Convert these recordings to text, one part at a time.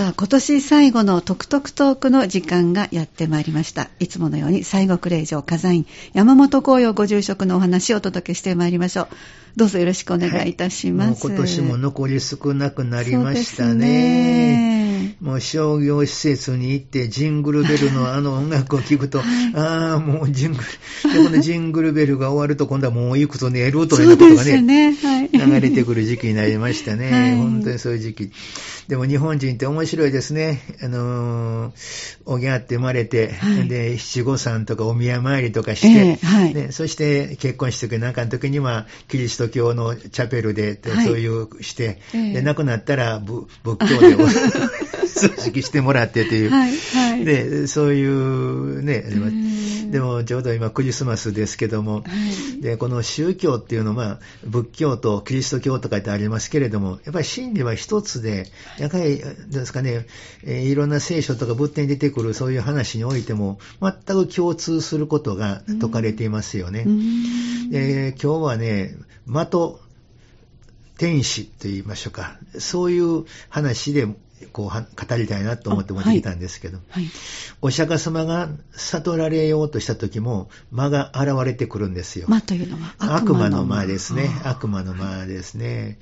さあ、今年最後のトクトクトークの時間がやってまいりました。いつものように西国霊場火山院山本紅葉ご住職のお話をお届けしてまいりましょう。どうぞよろしくお願いいたします。はい、も今年も残り少なくなりましたね。もう商業施設に行ってジングルベルのあの音楽を聴くと、ああ、もうジングル、でこの ジングルベルが終わると今度はもういくつ寝るということがね、ねはい、流れてくる時期になりましたね。はい、本当にそういう時期。でも日本人って面白いですね。あのー、おぎゃって生まれて、はい、で、七五三とかお宮参りとかして、えーはい。ね、そして結婚してくなんかの時には、キリスト教のチャペルで、そういうして、で、亡くなったら仏教で 葬式してもらってという、はいはい、で、そういうね、でもちょうど今クリスマスですけども、はい、で、この宗教っていうのは、仏教とキリスト教とかってありますけれども、やっぱり真理は一つで、やはり、ですかね、えー、いろんな聖書とか仏典に出てくるそういう話においても、全く共通することが説かれていますよね。で今日はね、的天使と言いましょうか、そういう話でこう語りたいなと思って持ってきたんですけど、はいはい、お釈迦様が悟られようとした時も魔が現れてくるんですよ。魔というのは悪魔の魔ですね。悪魔の魔ですね。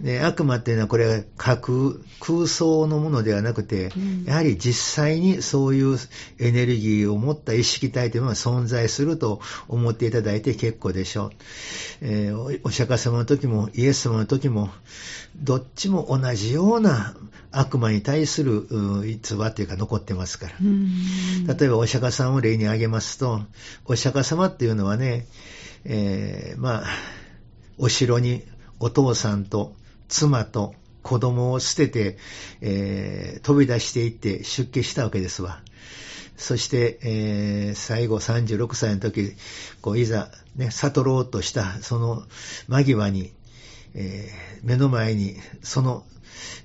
で悪魔っていうのはこれ架空、空想のものではなくて、うん、やはり実際にそういうエネルギーを持った意識体というのは存在すると思っていただいて結構でしょう。えー、お釈迦様の時もイエス様の時も、どっちも同じような悪魔に対する逸話というか残ってますから。例えばお釈迦さんを例に挙げますと、お釈迦様っていうのはね、えー、まあ、お城にお父さんと妻と子供を捨てて、えー、飛び出していって出家したわけですわ。そして、えー、最後36歳の時、こういざ、ね、悟ろうとしたその間際に、えー、目の前にその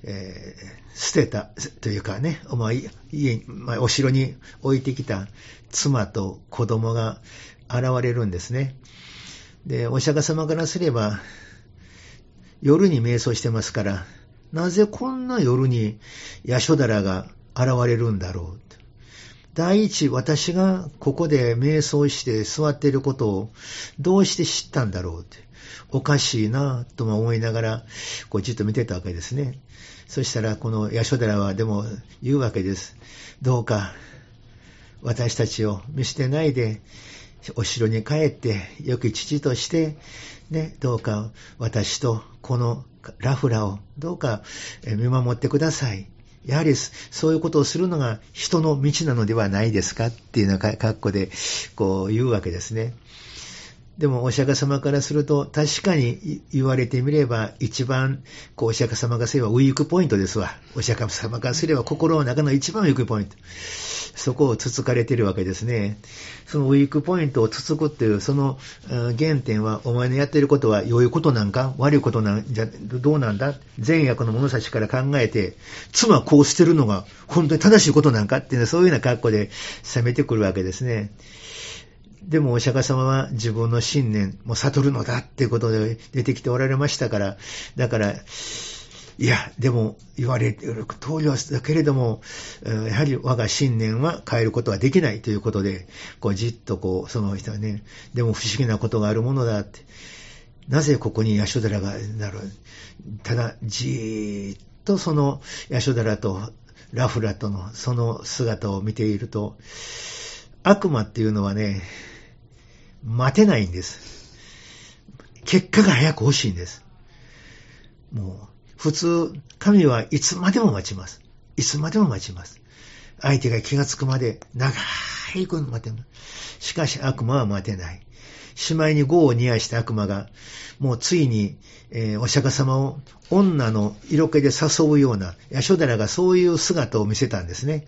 えー、捨てたというかね、まあ、家、まあ、お城に置いてきた妻と子供が現れるんですね。で、お釈迦様からすれば、夜に瞑想してますから、なぜこんな夜にヤショダラが現れるんだろう。第一、私がここで瞑想して座っていることをどうして知ったんだろうって。おかしいなとも思いながら、こうじっと見てたわけですね。そしたら、このヤショダラはでも言うわけです。どうか、私たちを見捨てないで、お城に帰って、良き父として、ね、どうか私とこのラフラをどうか見守ってください。やはりそういうことをするのが人の道なのではないですかっていうような格好でこう言うわけですね。でもお釈迦様からすると、確かに言われてみれば、一番、こう、お釈迦様がすればウィークポイントですわ。お釈迦様からすれば心の中の一番ウィークポイント。そこをつつかれてるわけですね。そのウィークポイントをつつくっていう、その原点は、お前のやってることは良いことなんか？悪いことなんじゃ、どうなんだ？善悪の物差しから考えて、妻はこうしてるのが本当に正しいことなんか？っていうのは、そういうような格好で攻めてくるわけですね。でもお釈迦様は自分の信念も悟るのだっていうことで出てきておられましたから、だから、いや、でも言われている通りはだけれども、やはり我が信念は変えることはできないということで、こうじっとこう、その人はね、でも不思議なことがあるものだって。なぜここにヤショダラがなるただ、じーっとそのヤショダラとラフラとのその姿を見ていると、悪魔っていうのはね、待てないんです。結果が早く欲しいんです。もう、普通、神はいつまでも待ちます。いつまでも待ちます。相手が気がつくまで長いこと待てます。しかし悪魔は待てない。しまいに業を煮やした悪魔が、もうついに、えー、お釈迦様を女の色気で誘うような、ヤショダラがそういう姿を見せたんですね。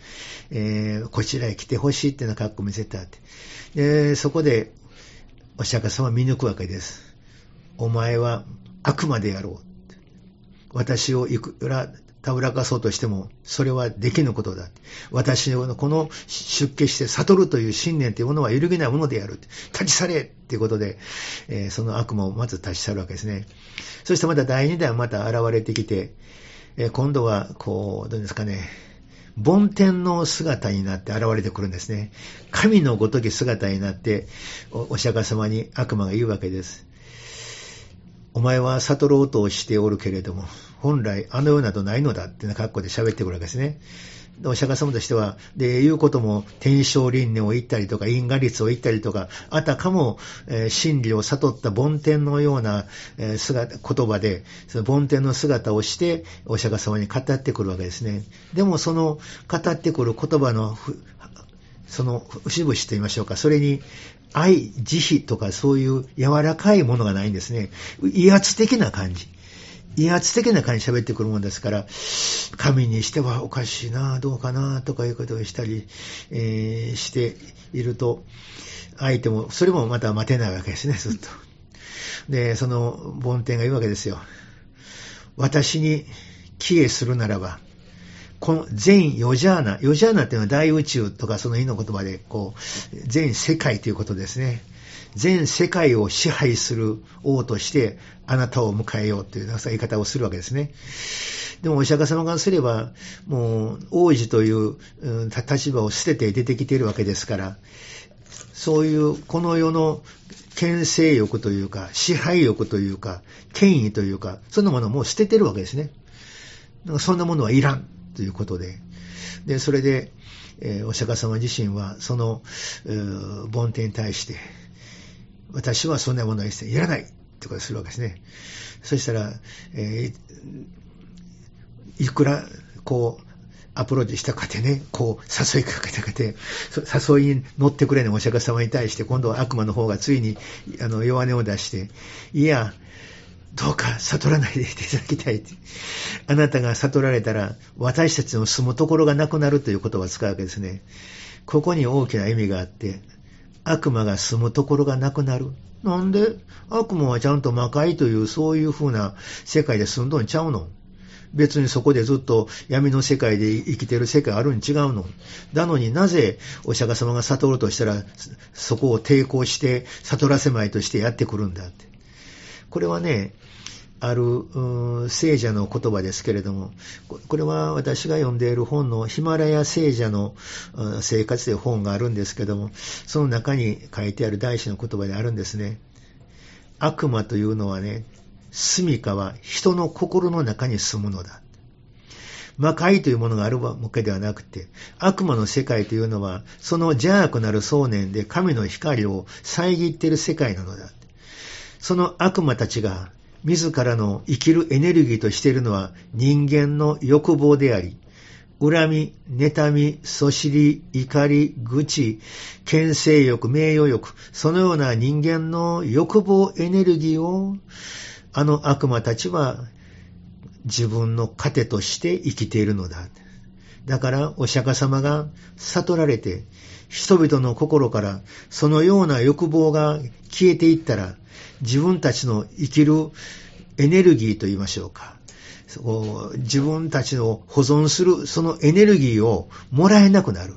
えー、こちらへ来てほしいってような格好を見せたって。で、そこでお釈迦様は見抜くわけです。お前は悪魔であろう。私をいくらたぶらかそうとしても、それはできぬことだ。私のこの出家して悟るという信念というものは揺るぎないものである。立ち去れっていうことで、えー、その悪魔をまず立ち去るわけですね。そしてまた第二弾また現れてきて、えー、今度は、こう、どうですかね、梵天の姿になって現れてくるんですね。神のごとき姿になってお、お釈迦様に悪魔が言うわけです。お前は悟ろうとしておるけれども、本来あのようなどないのだってな格好で喋ってくるわけですね。お釈迦様としては、で、言うことも、天正輪廻を言ったりとか、因果律を言ったりとか、あたかも、えー、真理を悟った梵天のような、えー、姿、言葉で、その梵天の姿をして、お釈迦様に語ってくるわけですね。でも、その語ってくる言葉の、その節々と言いましょうか、それに愛、慈悲とかそういう柔らかいものがないんですね。威圧的な感じ。威圧的な感じで喋ってくるもんですから、神にしてはおかしいな、どうかな、とかいうことをしたり、えー、していると、相手も、それもまた待てないわけですね、ずっと。で、その梵天が言うわけですよ。私に帰依するならば、この全ヨジャーナ、ヨジャーナっていうのは大宇宙とかその意の言葉で、こう、全世界ということですね。全世界を支配する王としてあなたを迎えようという言い方をするわけですね。でもお釈迦様からすれば、もう王子という立場を捨てて出てきているわけですから、そういうこの世の権勢欲というか、支配欲というか、権威というか、そんなものをもう捨ててるわけですね。そんなものはいらんということで。で、それで、えー、お釈迦様自身は、その、梵天に対して、私はそんなものは一切いらないってことをするわけですね。そしたら、えー、いくら、こう、アプローチしたかてね、こう、誘いかけたかて、誘いに乗ってくれないお釈迦様に対して、今度は悪魔の方がついに、あの、弱音を出して、いや、どうか悟らないでいていただきたい。あなたが悟られたら、私たちの住むところがなくなるという言葉を使うわけですね。ここに大きな意味があって、悪魔が住むところがなくなる。なんで？悪魔はちゃんと魔界というそういう風な世界で住んどんちゃうの？別にそこでずっと闇の世界で生きてる世界あるに違うの？なのになぜお釈迦様が悟るとしたら、そこを抵抗して悟らせまいとしてやってくるんだって。これはね、ある聖者の言葉ですけれども、これは私が読んでいる本のヒマラヤ聖者の生活という本があるんですけども、その中に書いてある大師の言葉であるんですね。悪魔というのはね、住処は人の心の中に住むのだ。魔界というものがあるわけではなくて、悪魔の世界というのは、その邪悪なる想念で神の光を遮っている世界なのだ。その悪魔たちが自らの生きるエネルギーとしているのは人間の欲望であり、恨み、妬み、そしり、怒り、愚痴、牽制欲、名誉欲、そのような人間の欲望エネルギーを、あの悪魔たちは自分の糧として生きているのだ。だからお釈迦様が悟られて、人々の心からそのような欲望が消えていったら、自分たちの生きるエネルギーと言いましょうか。自分たちの保存するそのエネルギーをもらえなくなる。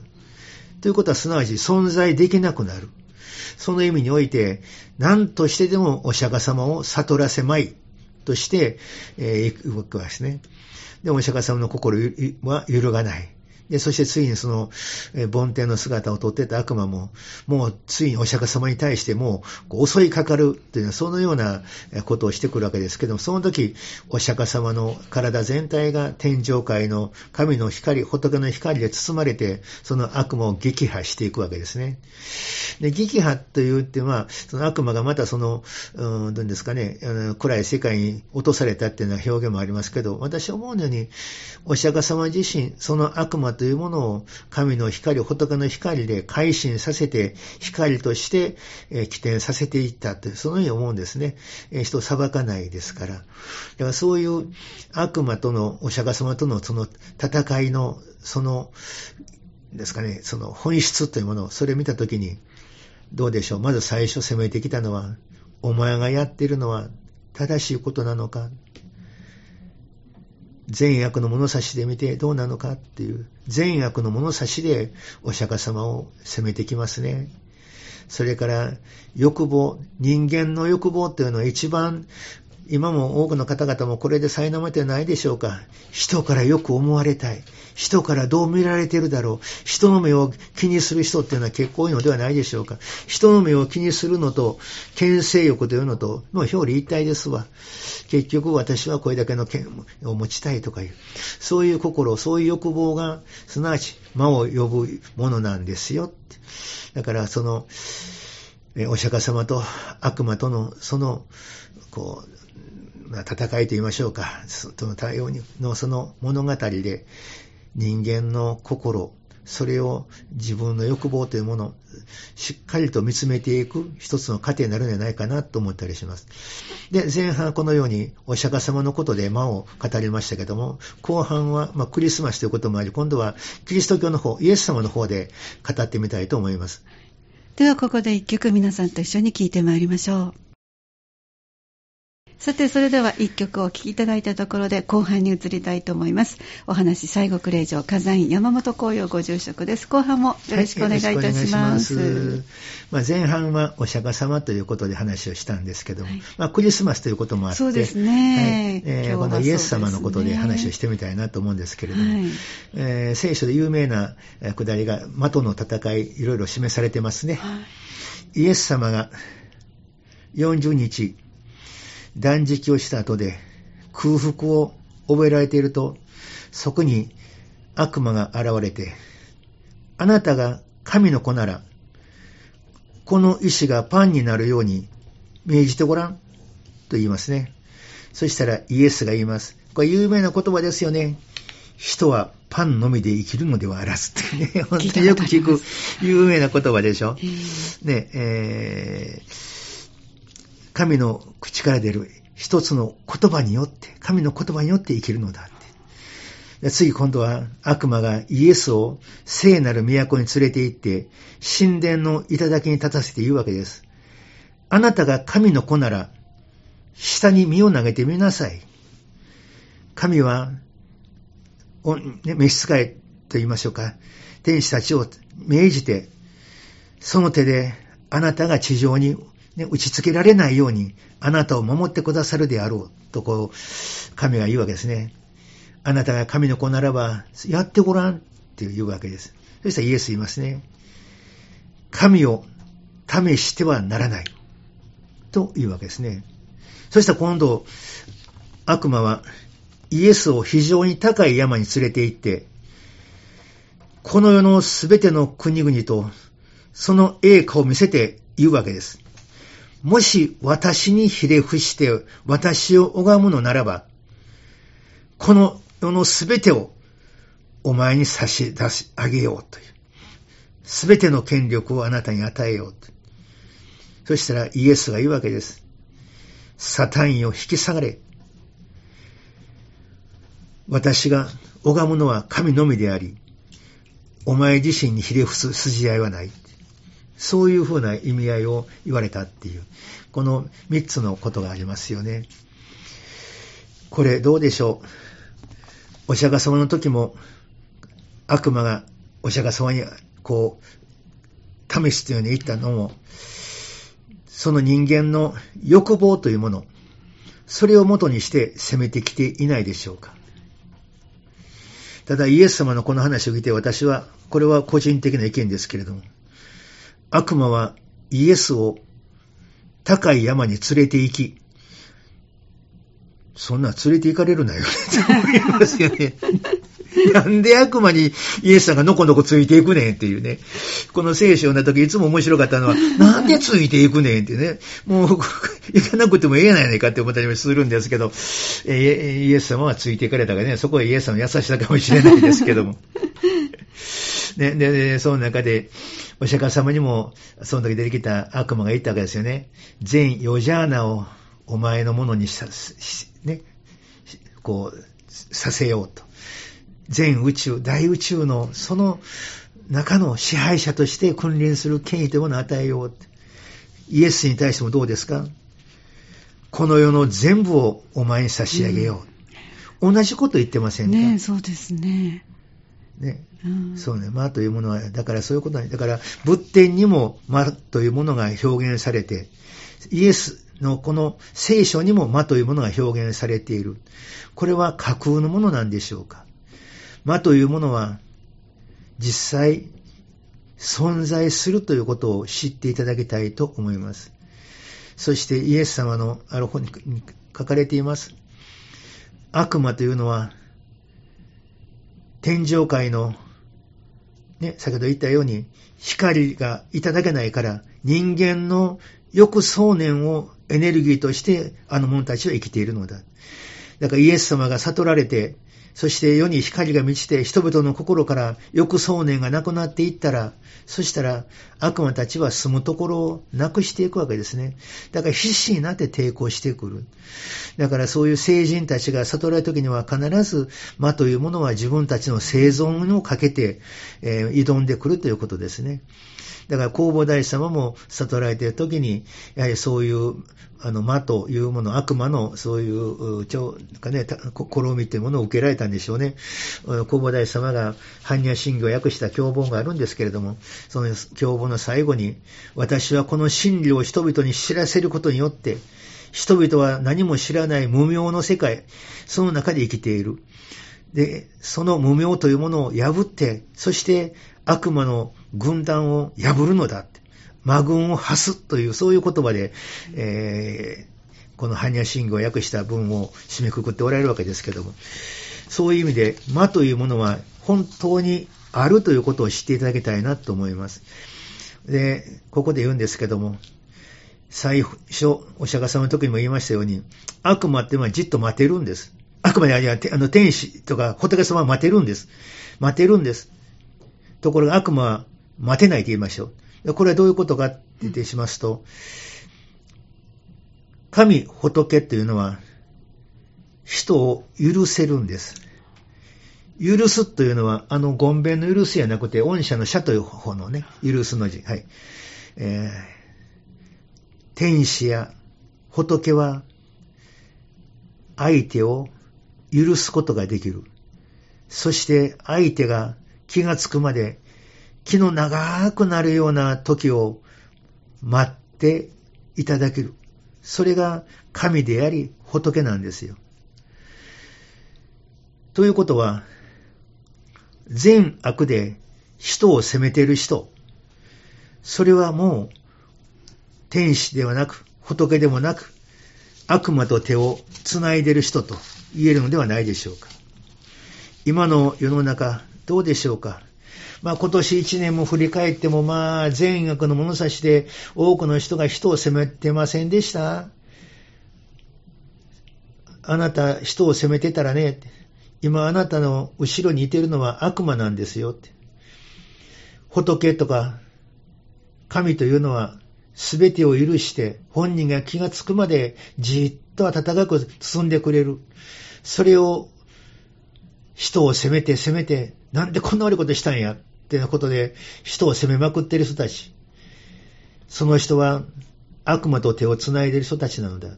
ということはすなわち存在できなくなる。その意味において、何としてでもお釈迦様を悟らせまいとして、えー、動くわけですね。でお釈迦様の心は揺るがない。で、そしてついにその、えー、梵天の姿をとってた悪魔も、もうついにお釈迦様に対してもう襲いかかるというのは、そのようなことをしてくるわけですけども、その時、お釈迦様の体全体が天上界の神の光、仏の光で包まれて、その悪魔を撃破していくわけですね。で、撃破というっては、その悪魔がまたその、うん、どうですかね、暗い世界に落とされたっていうような表現もありますけど、私思うのように、お釈迦様自身、その悪魔というものを神の光、仏の光で改心させて、光として、えー、起点させていったって、そのように思うんですね。えー、人を裁かないですから。だからそういう悪魔との、お釈迦様とのその戦いの、その、ですかね、その本質というものを、それを見たときに、どうでしょう。まず最初攻めてきたのは、お前がやってるのは正しいことなのか善悪の物差しで見てどうなのかっていう、善悪の物差しでお釈迦様を責めてきますね。それから欲望、人間の欲望っていうのは一番今も多くの方々もこれで苛まれてないでしょうか。人からよく思われたい。人からどう見られてるだろう。人の目を気にする人っていうのは結構多いのではないでしょうか。人の目を気にするのと、牽制欲というのと、もう表裏一体ですわ。結局私はこれだけの剣を持ちたいとかいう、そういう心、そういう欲望が、すなわち魔を呼ぶものなんですよ。だからその、お釈迦様と悪魔との、その、こう、まあ、戦いと言いましょうか、その対応のその物語で、人間の心、それを自分の欲望というものしっかりと見つめていく一つの過程になるんじゃないかなと思ったりします。で、前半このようにお釈迦様のことで魔を語りましたけども、後半は、まあ、クリスマスということもあり、今度はキリスト教の方、イエス様の方で語ってみたいと思います。ではここで一曲皆さんと一緒に聴いてまいりましょう。さて、それでは一曲をお聴きいただいたところで後半に移りたいと思います。お話、西国霊場火山院山本紅葉ご住職です。後半もよろしくお願いいたします。はい、ますまあ、前半はお釈迦様ということで話をしたんですけども、はい、まあ、クリスマスということもあって、そうですね。はい、えー、このイエス様のことで話をしてみたいなと思うんですけれども、はい、えー、聖書で有名なくだりが、的の戦い、いろいろ示されてますね。はい、イエス様が40日、断食をした後で空腹を覚えられていると、そこに悪魔が現れて、あなたが神の子なら、この石がパンになるように命じてごらん、と言いますね。そしたらイエスが言います。これ有名な言葉ですよね。人はパンのみで生きるのではあらずって ね、本当によく聞く有名な言葉でしょ。ね、えー神の口から出る一つの言葉によって、神の言葉によって生きるのだって。次今度は悪魔がイエスを聖なる都に連れて行って、神殿の頂に立たせて言うわけです。あなたが神の子なら、下に身を投げてみなさい。神は、ね、召使いと言いましょうか。天使たちを命じて、その手であなたが地上にね、打ち付けられないように、あなたを守ってくださるであろう、とこう、神が言うわけですね。あなたが神の子ならば、やってごらんって言うわけです。そしたらイエス言いますね。神を試してはならない。というわけですね。そしたら今度、悪魔はイエスを非常に高い山に連れて行って、この世のすべての国々とその栄華を見せて言うわけです。もし私にひれ伏して私を拝むのならば、この世のすべてをお前に差し出しあげようという。すべての権力をあなたに与えようと。そしたらイエスが言うわけです。サタンよ引き下がれ。私が拝むのは神のみであり、お前自身にひれ伏す筋合いはない。そういうふうな意味合いを言われたっていう、この三つのことがありますよね。これどうでしょう？お釈迦様の時も悪魔がお釈迦様にこう、試すというように言ったのも、その人間の欲望というもの、それをもとにして攻めてきていないでしょうか。ただイエス様のこの話を聞いて私は、これは個人的な意見ですけれども、悪魔はイエスを高い山に連れて行き、そんな連れて行かれるなよって思いますよね。なんで悪魔にイエスさんがのこのこついていくねんっていうね。この聖書の時いつも面白かったのは、なんでついていくねんってね。もう、行かなくてもええやないかって思ったりもするんですけど、えイエス様はついていかれたからね、そこはイエス様の優しさかもしれないですけども。ね、で、その中で、お釈迦様にも、その時出てきた悪魔が言ったわけですよね。全ヨジャーナをお前のものにさ、ね、こう、させようと。全宇宙、大宇宙のその中の支配者として君臨する権威というものを与えよう。イエスに対してもどうですか？この世の全部をお前に差し上げよう。うん、同じこと言ってませんか？ねそうですね。ね。うん、そうね。魔というものは、だからそういうことなんだから、仏典にも魔というものが表現されて、イエスのこの聖書にも魔というものが表現されている。これは架空のものなんでしょうか？魔というものは実際存在するということを知っていただきたいと思います。そしてイエス様のある本に書かれています。悪魔というのは天上界のね、先ほど言ったように光がいただけないから人間の欲想念をエネルギーとしてあの者たちは生きているのだ。だからイエス様が悟られて、そして世に光が満ちて人々の心から欲想念がなくなっていったら、そしたら悪魔たちは住むところをなくしていくわけですね。だから必死になって抵抗してくる。だからそういう聖人たちが悟られる時には必ず魔というものは自分たちの生存をかけて、えー、挑んでくるということですね。だから弘法大師様も悟られている時に、やはりそういうあの、魔というもの、悪魔のそういう、ちょ、かね、試みというものを受けられたんでしょうね。弘法大師様が般若心経を訳した経本があるんですけれども、その経本の最後に、私はこの真理を人々に知らせることによって、人々は何も知らない無明の世界、その中で生きている。で、その無明というものを破って、そして悪魔の軍団を破るのだ。魔軍を発すという、そういう言葉で、えー、この般若心経を訳した文を締めくくっておられるわけですけども、そういう意味で、魔というものは本当にあるということを知っていただきたいなと思います。で、ここで言うんですけども、最初、お釈迦様の時にも言いましたように、悪魔っていうのはじっと待てるんです。悪魔であの天使とか仏様は待てるんです。待てるんです。ところが悪魔は待てないと言いましょう。これはどういうことかって言ってしますと、神仏というのは人を許せるんです。許すというのは、あの、ゴンベンの許すじゃなくて、御社の社という方のね、許すの字。はい。えー、天使や仏は、相手を許すことができる。そして、相手が気がつくまで気の長くなるような時を待っていただける。それが神であり仏なんですよ。ということは、善悪で人を責めている人、それはもう天使ではなく仏でもなく悪魔と手を繋いでいる人と言えるのではないでしょうか。今の世の中どうでしょうかまあ今年一年も振り返ってもまあ善悪の物差しで多くの人が人を責めてませんでしたあなた人を責めてたらね、今あなたの後ろにいてるのは悪魔なんですよって。仏とか神というのは全てを許して本人が気がつくまでじっと温かく包んでくれる。それを人を責めて責めて、なんでこんな悪いことしたんや？ってなことで人を責めまくってる人たち。その人は悪魔と手を繋いでる人たちなのだ。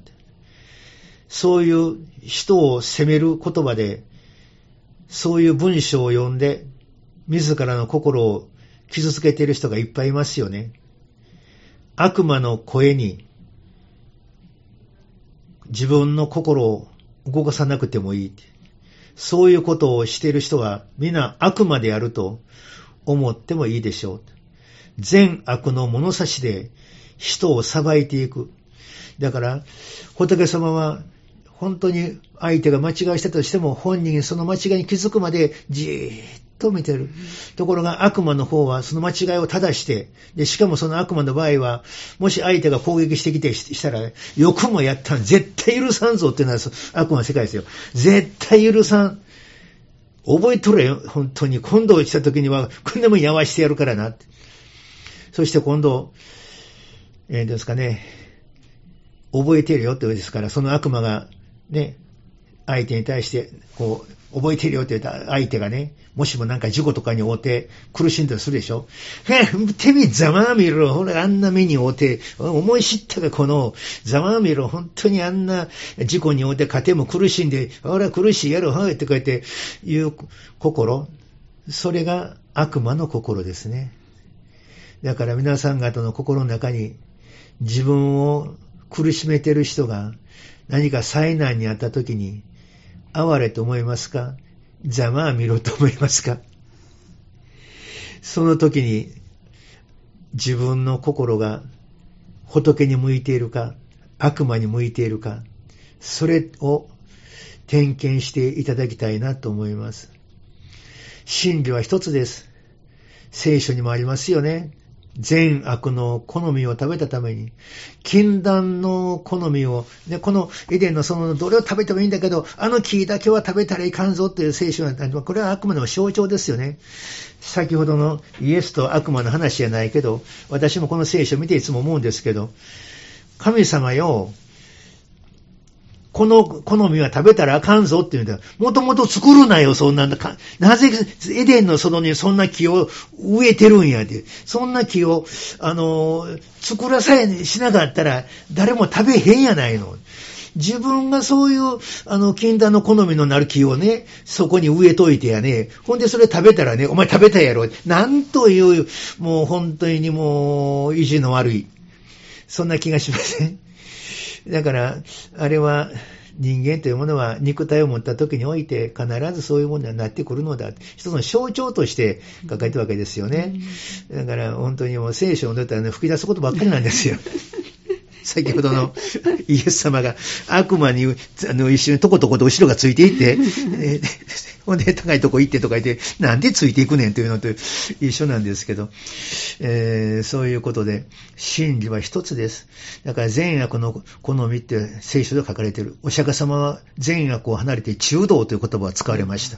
そういう人を責める言葉で、そういう文章を読んで、自らの心を傷つけている人がいっぱいいますよね。悪魔の声に自分の心を動かさなくてもいい。そういうことをしている人は皆悪魔であると思ってもいいでしょう。善悪の物差しで人を裁いていく。だから、仏様は本当に相手が間違いしたとしても本人その間違いに気づくまでじーっと見てる。ところが悪魔の方はその間違いを正して、で、しかもその悪魔の場合は、もし相手が攻撃してきてしたら、よくもやったん、絶対許さんぞっていうのは悪魔の世界ですよ。絶対許さん。覚えとれよ、本当に。今度来た時には、こんなもやわしてやるからな。そして今度、えー、ですかね、覚えてるよって言うですから、その悪魔が、ね、相手に対して、こう、覚えてるよって言った相手がね、もしもなんか事故とかに遭うて苦しんだりするでしょへてみ、ざまあみろ。ほら、あんな目に遭うて、思い知ったか、この、ざまあみろ。本当にあんな事故に遭うて家庭も苦しんで、ほら、苦しいやろ、はい、ってこうやって言う心。それが悪魔の心ですね。だから皆さん方の心の中に自分を苦しめてる人が何か災難にあった時に、哀れと思いますか？ざまあ見ろと思いますか？その時に自分の心が仏に向いているか、悪魔に向いているか、それを点検していただきたいなと思います。真理は一つです。聖書にもありますよね。善悪の好みを食べたために、禁断の好みを、ね、このエデンのそのどれを食べてもいいんだけど、あの木だけは食べたらいかんぞっていう聖書は、これはあくまでも象徴ですよね。先ほどのイエスと悪魔の話じゃないけど、私もこの聖書を見ていつも思うんですけど、神様よ、この好みは食べたらあかんぞって言うんだよ。もともと作るなよ、そんなんだ。なぜエデンの園にそんな木を植えてるんやで。そんな木を、あの、作らさえしなかったら誰も食べへんやないの。自分がそういう、あの、禁断の好みのなる木をね、そこに植えといてやね、ほんでそれ食べたらね、お前食べたやろ。なんという、もう本当にもう、意地の悪い。そんな気がしません。だから、あれは、人間というものは肉体を持った時において必ずそういうものになってくるのだ。一つの象徴として書かれてるわけですよね。だから本当にもう聖書を読んでたら、ね、吹き出すことばっかりなんですよ。先ほどの イエス様が悪魔にあの一緒にとことこと後ろがついていって、えほんで高いとこ行ってとか言って、なんでついていくねんというのと一緒なんですけど、えー、そういうことで、真理は一つです。だから善悪の好みって聖書で書かれている。お釈迦様は善悪を離れて中道という言葉が使われました。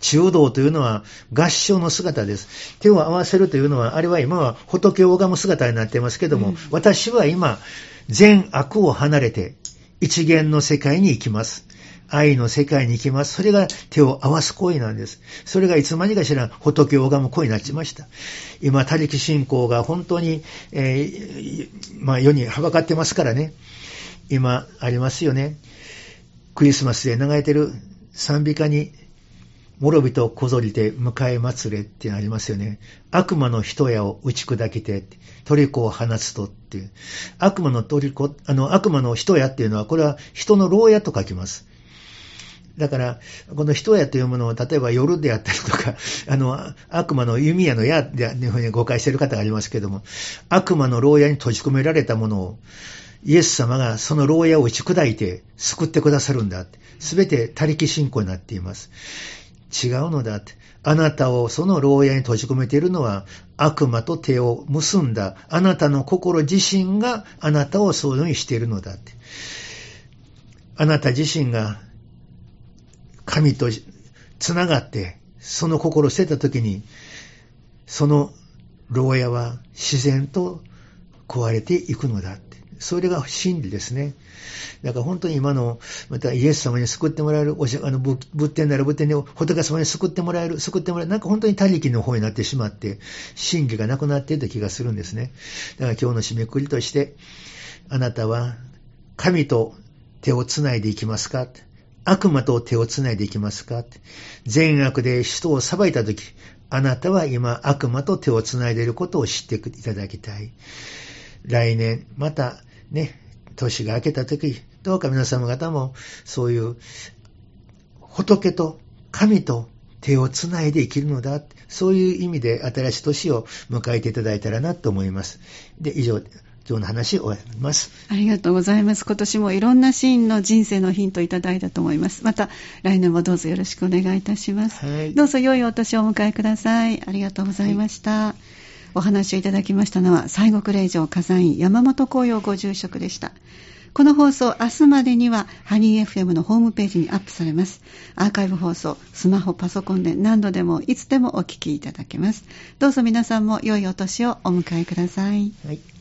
中道というのは合唱の姿です。手を合わせるというのは、あれは今は仏を拝む姿になっていますけども、うん、私は今、善悪を離れて一元の世界に行きます。愛の世界に行きます。それが手を合わす行為なんです。それがいつまにかしら仏を拝む行為になっちました。今、他力信仰が本当に、えー、まあ世にはばかってますからね。今、ありますよね。クリスマスで流れてる賛美歌に諸人こぞりて迎え祭れってありますよね。悪魔の人やを打ち砕きて、鳥子を放つとっていう。悪魔の鳥子、あの、悪魔の人やっていうのは、これは人の牢屋と書きます。だから、この人やというものを、例えば夜であったりとか、あの、悪魔の弓矢の矢で、いうふうに誤解している方がありますけども、悪魔の牢屋に閉じ込められたものを、イエス様がその牢屋を打ち砕いて救ってくださるんだ。すべて他力信仰になっています。違うのだ。あなたをその牢屋に閉じ込めているのは悪魔と手を結んだあなたの心自身があなたをそういうふうにしているのだ。あなた自身が神とつながってその心を捨てたときにその牢屋は自然と壊れていくのだ。それが真理ですね。だから本当に今の、またイエス様に救ってもらえる、おしあの仏典なら仏典で仏様に救ってもらえる、救ってもらえる、なんか本当に他力の方になってしまって、真理がなくなっている気がするんですね。だから今日の締めくくりとして、あなたは神と手をつないでいきますか？悪魔と手をつないでいきますか？善悪で人を裁いたとき、あなたは今悪魔と手をつないでいることを知っていただきたい。来年、またね、年が明けた時、どうか皆様方もそういう仏と神と手をつないで生きるのだ。そういう意味で新しい年を迎えていただいたらなと思います。で、以上、今日の話を終わります。ありがとうございます。今年もいろんなシーンの人生のヒントをいただいたと思います。また来年もどうぞよろしくお願いいたします。はい、どうぞ良いお年をお迎えください。ありがとうございました。はいお話をいただきましたのは西国霊場火山院山本紅葉ご住職でした。この放送明日までにはハニー FM のホームページにアップされます。アーカイブ放送スマホパソコンで何度でもいつでもお聞きいただけますどうぞ皆さんも良いお年をお迎えください、はい